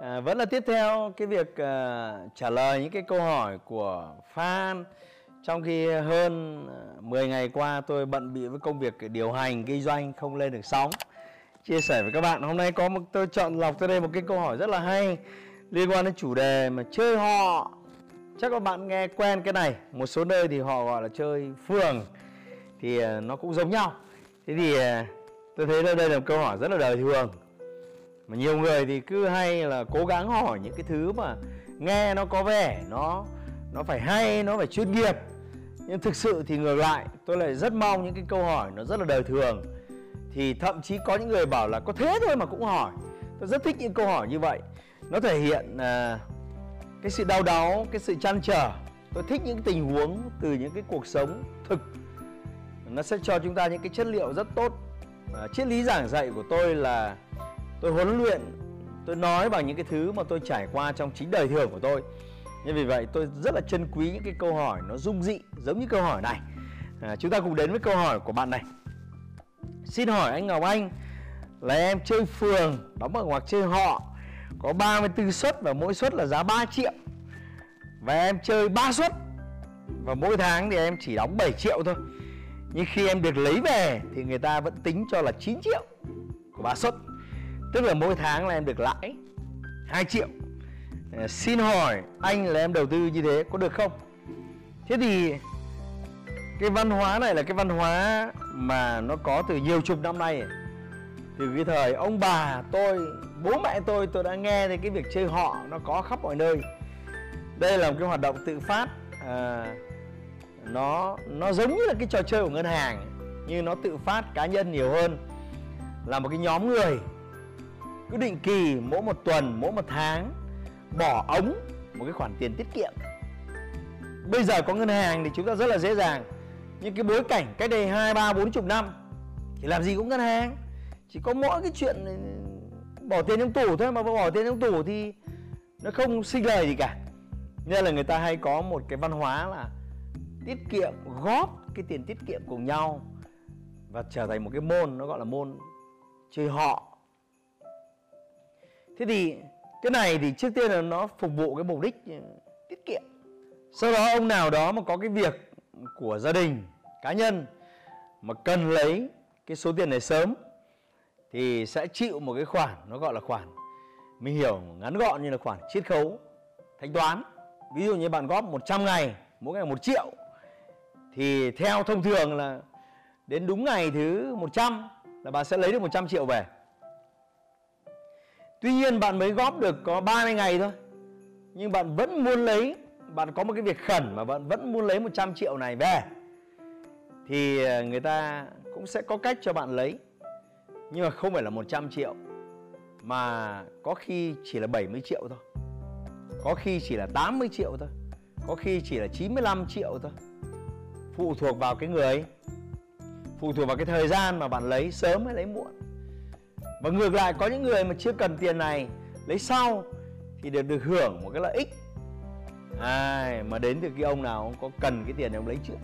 À, vẫn là tiếp theo cái việc à, trả lời những cái câu hỏi của fan trong khi hơn à, 10 ngày qua tôi bận bị với công việc điều hành kinh doanh không lên được sóng. Chia sẻ với các bạn hôm nay có một tôi chọn lọc tới đây một cái câu hỏi rất là hay liên quan đến chủ đề mà chơi họ. Chắc các bạn nghe quen cái này một số nơi thì họ gọi là chơi phường. Thì à, nó cũng giống nhau. Thế thì à, tôi thấy đây là một câu hỏi rất là đời thường mà nhiều người thì cứ hay là cố gắng hỏi những cái thứ mà nghe nó có vẻ nó nó phải hay nó phải chuyên nghiệp. Nhưng thực sự thì ngược lại tôi lại rất mong những cái câu hỏi nó rất là đời thường. Thì thậm chí có những người bảo là có thế thôi mà cũng hỏi. Tôi rất thích những câu hỏi như vậy. Nó thể hiện uh, cái sự đau đáu cái sự chăn trở. Tôi thích những tình huống từ những cái cuộc sống thực. Nó sẽ cho chúng ta những cái chất liệu rất tốt. À, triết lý giảng dạy của tôi là tôi huấn luyện tôi nói bằng những cái thứ mà tôi trải qua trong chính đời thường của tôi. Nên vì vậy tôi rất là trân quý những cái câu hỏi nó dung dị giống như câu hỏi này. À, chúng ta cùng đến với câu hỏi của bạn này. Xin hỏi anh Ngọc Anh là em chơi phường đóng ở ngoặc chơi họ có 34 suất và mỗi suất là giá 3 triệu. Và em chơi 3 suất và mỗi tháng thì em chỉ đóng 7 triệu thôi. Nhưng khi em được lấy về thì người ta vẫn tính cho là 9 triệu của ba suất tức là mỗi tháng là em được lãi 2 triệu. À, xin hỏi anh là em đầu tư như thế có được không? Thế thì cái văn hóa này là cái văn hóa mà nó có từ nhiều chục năm nay. Từ cái thời ông bà tôi bố mẹ tôi tôi đã nghe thấy cái việc chơi họ nó có khắp mọi nơi. Đây là một cái hoạt động tự phát à, nó nó giống như là cái trò chơi của ngân hàng nhưng nó tự phát cá nhân nhiều hơn. Là một cái nhóm người cứ định kỳ mỗi một tuần, mỗi một tháng, bỏ ống một cái khoản tiền tiết kiệm. Bây giờ có ngân hàng thì chúng ta rất là dễ dàng. Nhưng cái bối cảnh cách đây hai, ba, bốn chục năm thì làm gì cũng ngân hàng. Chỉ có mỗi cái chuyện bỏ tiền trong tủ thôi, mà bỏ tiền trong tủ thì nó không sinh lời gì cả. Nên là người ta hay có một cái văn hóa là tiết kiệm, góp cái tiền tiết kiệm cùng nhau và trở thành một cái môn, nó gọi là môn chơi họ thế thì cái này thì trước tiên là nó phục vụ cái mục đích tiết kiệm sau đó ông nào đó mà có cái việc của gia đình, cá nhân mà cần lấy cái số tiền này sớm thì sẽ chịu một cái khoản, nó gọi là khoản, mình hiểu, ngắn gọn như là khoản chiết khấu, thanh toán ví dụ như bạn góp 100 ngày, mỗi ngày một triệu, thì theo thông thường là đến đúng ngày thứ 100 là bạn sẽ lấy được 100 triệu về. Tuy nhiên bạn mới góp được có 30 ngày thôi. Nhưng bạn vẫn muốn lấy, bạn có một cái việc khẩn mà bạn vẫn muốn lấy 100 triệu này về. Thì ờ, người ta cũng sẽ có cách cho bạn lấy. Nhưng mà không phải là 100 triệu mà có khi chỉ là 70 triệu thôi. Có khi chỉ là 80 triệu thôi. Có khi chỉ là 95 triệu thôi phụ thuộc vào cái người phụ thuộc vào cái thời gian mà bạn lấy sớm hay lấy muộn và ngược lại có những người mà chưa cần tiền này lấy sau thì được được hưởng một cái lợi ích. À, mà đến từ cái ông nào ông có cần cái tiền ông lấy trước.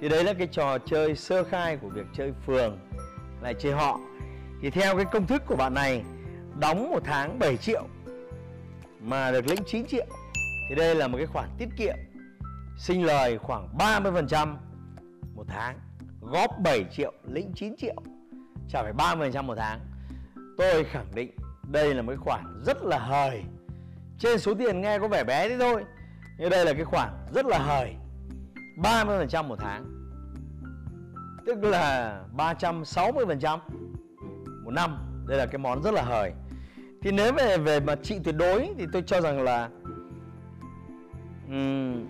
Thì đấy là cái trò chơi sơ khai của việc chơi phường lại chơi họ. Thì theo cái công thức của bạn này đóng một tháng 7 triệu mà được lĩnh 9 triệu. Thì đây là một cái khoản tiết kiệm sinh lời khoảng 30% một tháng góp 7 triệu lĩnh 9 triệu trả phải 30% một tháng. Tôi khẳng định đây là một cái khoản rất là hời. Trên số tiền nghe có vẻ bé thế thôi nhưng đây là cái khoản rất là hời. 30% một tháng. Tức là 360% một năm. Đây là cái món rất là hời. Thì nếu về về mặt trị tuyệt đối thì tôi cho rằng là um,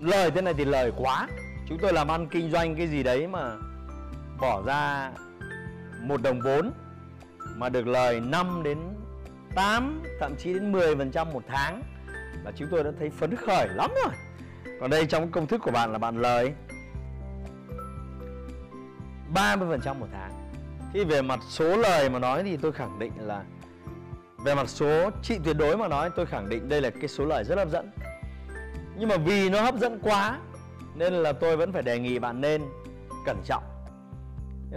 lời thế này thì lời quá. Chúng tôi làm ăn kinh doanh cái gì đấy mà bỏ ra một đồng vốn mà được lời 5 đến 8 thậm chí đến 10% một tháng. Là chúng tôi đã thấy phấn khởi lắm rồi. Còn đây trong công thức của bạn là bạn lời 30% một tháng. Thì về mặt số lời mà nói thì tôi khẳng định là, Về mặt số trị tuyệt đối mà nói, tôi khẳng định đây là cái số lời rất hấp dẫn. Nhưng mà vì nó hấp dẫn quá, Nên là tôi vẫn phải đề nghị bạn nên cẩn trọng.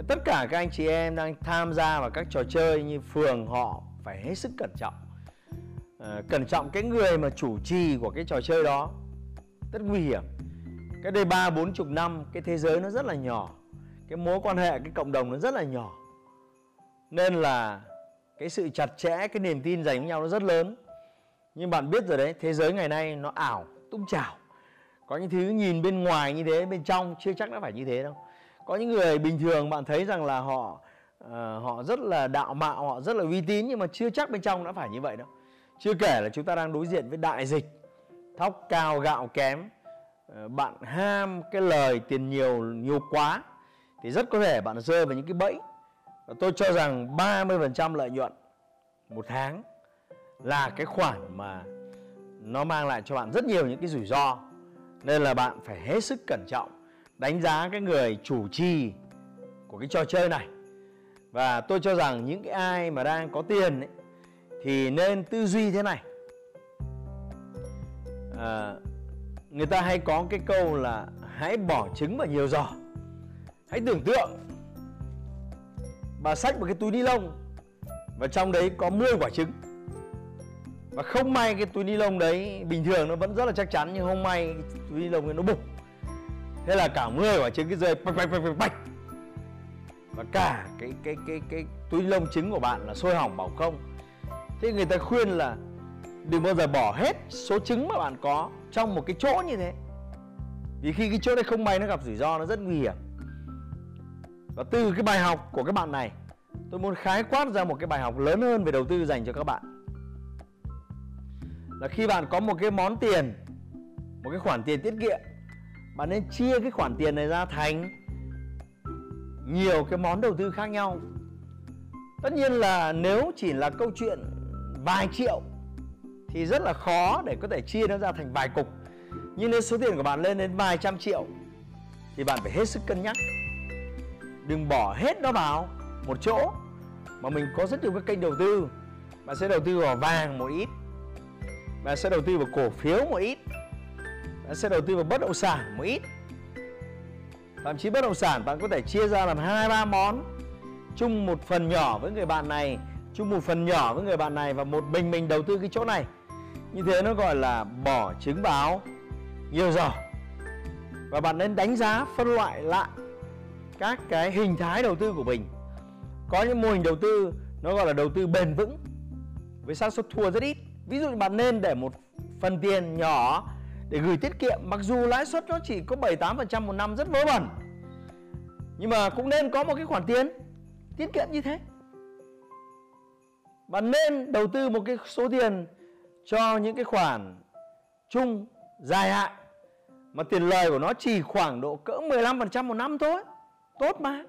Tất cả các anh chị em đang tham gia vào các trò chơi như phường họ phải hết sức cẩn trọng. À, Cẩn trọng cái người mà chủ trì của cái trò chơi đó. Rất nguy hiểm. Cái đây ba bốn chục năm cái thế giới nó rất là nhỏ. Cái mối quan hệ cái cộng đồng nó rất là nhỏ. Nên là cái sự chặt chẽ cái niềm tin dành với nhau nó rất lớn. Nhưng bạn biết rồi đấy thế giới ngày nay nó ảo tung chảo. Có những thứ nhìn bên ngoài như thế bên trong chưa chắc đã phải như thế đâu có những người bình thường bạn thấy rằng là họ uh, họ rất là đạo mạo họ rất là uy tín nhưng mà chưa chắc bên trong đã phải như vậy đâu. Chưa kể là chúng ta đang đối diện với đại dịch thóc cao gạo kém uh, bạn ham cái lời tiền nhiều nhiều quá thì rất có thể bạn rơi vào những cái bẫy. Và tôi cho rằng 30% lợi nhuận một tháng là cái khoản mà nó mang lại cho bạn rất nhiều những cái rủi ro. Nên là bạn phải hết sức cẩn trọng đánh giá cái người chủ trì của cái trò chơi này. Và tôi cho rằng những cái ai mà đang có tiền ấy, thì nên tư duy thế này. À, người ta hay có cái câu là hãy bỏ trứng vào nhiều giò. Hãy tưởng tượng Bà xách một cái túi ni lông Và trong đấy có 10 quả trứng. Và không may cái túi ni lông đấy Bình thường nó vẫn rất là chắc chắn Nhưng không may túi ni lông ấy nó bục. Thế là cả 10 quả trứng cái rơi bạch bạch bạch bạch Và cả cái cái cái cái túi lông trứng của bạn là sôi hỏng bảo không. Thế người ta khuyên là Đừng bao giờ bỏ hết số trứng mà bạn có Trong một cái chỗ như thế. Vì khi cái chỗ đấy không may nó gặp rủi ro, nó rất nguy hiểm. Và từ cái bài học của các bạn này, tôi muốn khái quát ra một cái bài học lớn hơn về đầu tư dành cho các bạn. Là khi bạn có một cái món tiền, một cái khoản tiền tiết kiệm bạn nên chia cái khoản tiền này ra thành nhiều cái món đầu tư khác nhau. Tất nhiên là nếu chỉ là câu chuyện vài triệu thì rất là khó để có thể chia nó ra thành vài cục. Nhưng nếu số tiền của bạn lên đến vài trăm triệu thì bạn phải hết sức cân nhắc. Đừng bỏ hết nó vào một chỗ mà mình có rất nhiều các kênh đầu tư. Bạn sẽ đầu tư vào vàng một ít, bạn sẽ đầu tư vào cổ phiếu một ít bạn sẽ đầu tư vào bất động sản một ít. Thậm chí bất động sản bạn có thể chia ra làm hai, ba món. Chung một phần nhỏ với người bạn này, chung một phần nhỏ với người bạn này và một mình mình đầu tư cái chỗ này. Như thế nó gọi là bỏ trứng báo. Nhiều giỏ và bạn nên đánh giá, phân loại lại các cái hình thái đầu tư của mình. Có những mô hình đầu tư, nó gọi là đầu tư bền vững, với xác suất thua rất ít. Ví dụ bạn nên để một phần tiền nhỏ để gửi tiết kiệm, mặc dù lãi suất nó chỉ có 7 8% một năm rất vớ vẩn. Nhưng mà cũng nên có một cái khoản tiền tiết kiệm như thế. Bạn nên đầu tư một cái số tiền cho những cái khoản chung, dài hạn. Mà tiền lời của nó chỉ khoảng độ cỡ 15% một năm thôi. Tốt mà.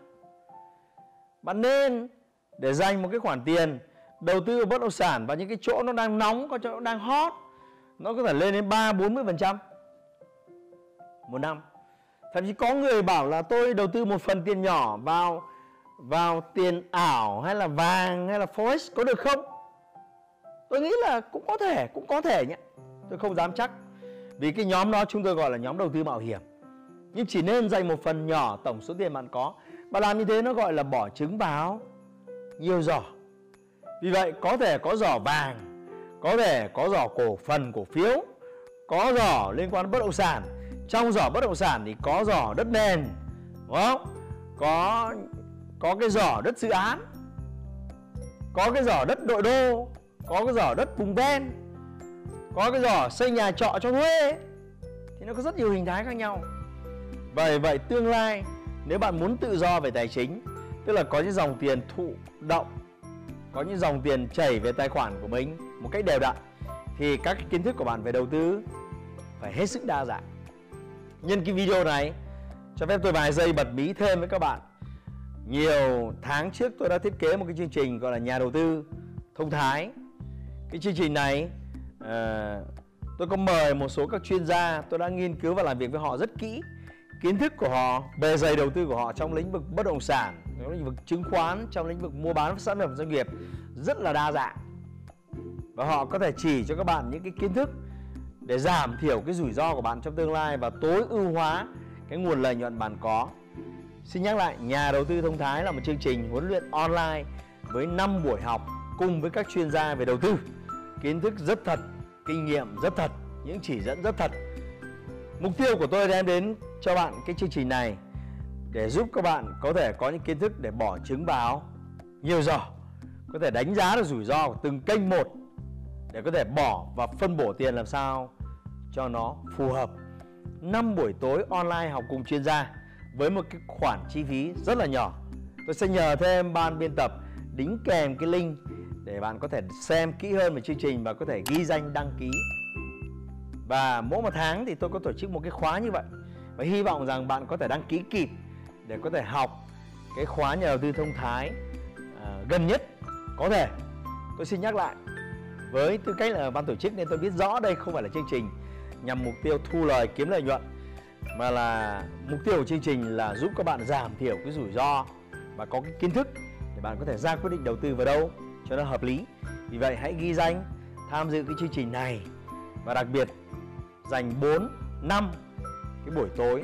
Bạn nên để dành một cái khoản tiền đầu tư vào bất động sản và những cái chỗ nó đang nóng, có chỗ nó đang hot nó có thể lên đến ba, bốn mươi phần trăm. Một năm. Thậm chí có người bảo là tôi đầu tư một phần tiền nhỏ vào vào tiền ảo hay là vàng hay là forex, có được không? Tôi nghĩ là cũng có thể, cũng có thể nhé. Tôi không dám chắc. Vì cái nhóm đó chúng tôi gọi là nhóm đầu tư mạo hiểm. Nhưng chỉ nên dành một phần nhỏ tổng số tiền bạn có. Bạn làm như thế nó gọi là bỏ trứng vào nhiều giỏ. Vì vậy có thể có giỏ vàng có thể có giỏ cổ phần, cổ phiếu, có giỏ liên quan đến bất động sản. Trong giỏ bất động sản thì có giỏ đất nền, đúng không? Có có cái giỏ đất dự án, có cái giỏ đất nội đô, có cái giỏ đất vùng ven, có cái giỏ xây nhà trọ cho thuê. Thì nó có rất nhiều hình thái khác nhau. Vậy vậy tương lai, nếu bạn muốn tự do về tài chính, Tức là có những dòng tiền thụ động có những dòng tiền chảy về tài khoản của mình một cách đều đặn Thì các kiến thức của bạn về đầu tư phải hết sức đa dạng. Nhân cái video này cho phép tôi vài giây bật mí thêm với các bạn. Nhiều tháng trước tôi đã thiết kế một cái chương trình gọi là nhà đầu tư thông thái. Cái chương trình này uh, tôi có mời một số các chuyên gia tôi đã nghiên cứu và làm việc với họ rất kỹ. Kiến thức của họ bề dày đầu tư của họ trong lĩnh vực bất động sản trong lĩnh vực chứng khoán trong lĩnh vực mua bán sản phẩm doanh nghiệp rất là đa dạng và họ có thể chỉ cho các bạn những cái kiến thức để giảm thiểu cái rủi ro của bạn trong tương lai và tối ưu hóa cái nguồn lợi nhuận bạn có Xin nhắc lại, nhà đầu tư thông thái là một chương trình huấn luyện online với 5 buổi học cùng với các chuyên gia về đầu tư. Kiến thức rất thật, kinh nghiệm rất thật, những chỉ dẫn rất thật. Mục tiêu của tôi đem đến cho bạn cái chương trình này để giúp các bạn có thể có những kiến thức để bỏ trứng vào nhiều giờ, có thể đánh giá được rủi ro của từng kênh một để có thể bỏ và phân bổ tiền làm sao cho nó phù hợp. 5 buổi tối online học cùng chuyên gia với một cái khoản chi phí rất là nhỏ. Tôi sẽ nhờ thêm ban biên tập đính kèm cái link để bạn có thể xem kỹ hơn về chương trình và có thể ghi danh đăng ký. Và mỗi một tháng thì tôi có tổ chức một cái khóa như vậy và hy vọng rằng bạn có thể đăng ký kịp để có thể học cái khóa nhà đầu tư thông thái à, gần nhất có thể. Tôi xin nhắc lại với tư cách là ban tổ chức nên tôi biết rõ đây không phải là chương trình nhằm mục tiêu thu lời kiếm lợi nhuận mà là mục tiêu của chương trình là giúp các bạn giảm thiểu cái rủi ro và có cái kiến thức để bạn có thể ra quyết định đầu tư vào đâu cho nó hợp lý. Vì vậy hãy ghi danh tham dự cái chương trình này và đặc biệt dành 4 năm cái buổi tối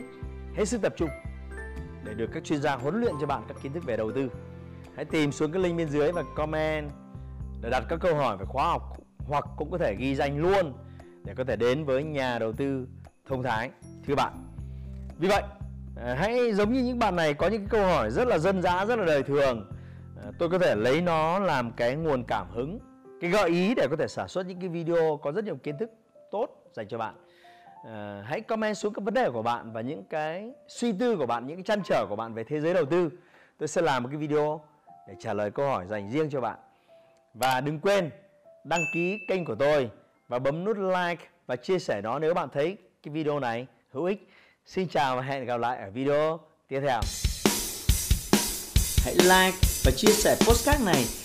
hết sức tập trung để được các chuyên gia huấn luyện cho bạn các kiến thức về đầu tư. Hãy tìm xuống cái link bên dưới và comment để đặt các câu hỏi về khóa học, hoặc cũng có thể ghi danh luôn để có thể đến với nhà đầu tư thông thái, thưa bạn. Vì vậy à, hãy giống như những bạn này có những câu hỏi rất là dân dã, rất là đời thường. À, tôi có thể lấy nó làm cái nguồn cảm hứng, cái gợi ý để có thể sản xuất những cái video có rất nhiều kiến thức tốt dành cho bạn à, hãy comment xuống các vấn đề của bạn và những cái suy tư của bạn những cái chăn trở của bạn về thế giới đầu tư tôi sẽ làm một cái video để trả lời câu hỏi dành riêng cho bạn và đừng quên đăng ký kênh của tôi và bấm nút like và chia sẻ nó nếu bạn thấy cái video này hữu ích. Xin chào và hẹn gặp lại ở video tiếp theo. Hãy like và chia sẻ postcard này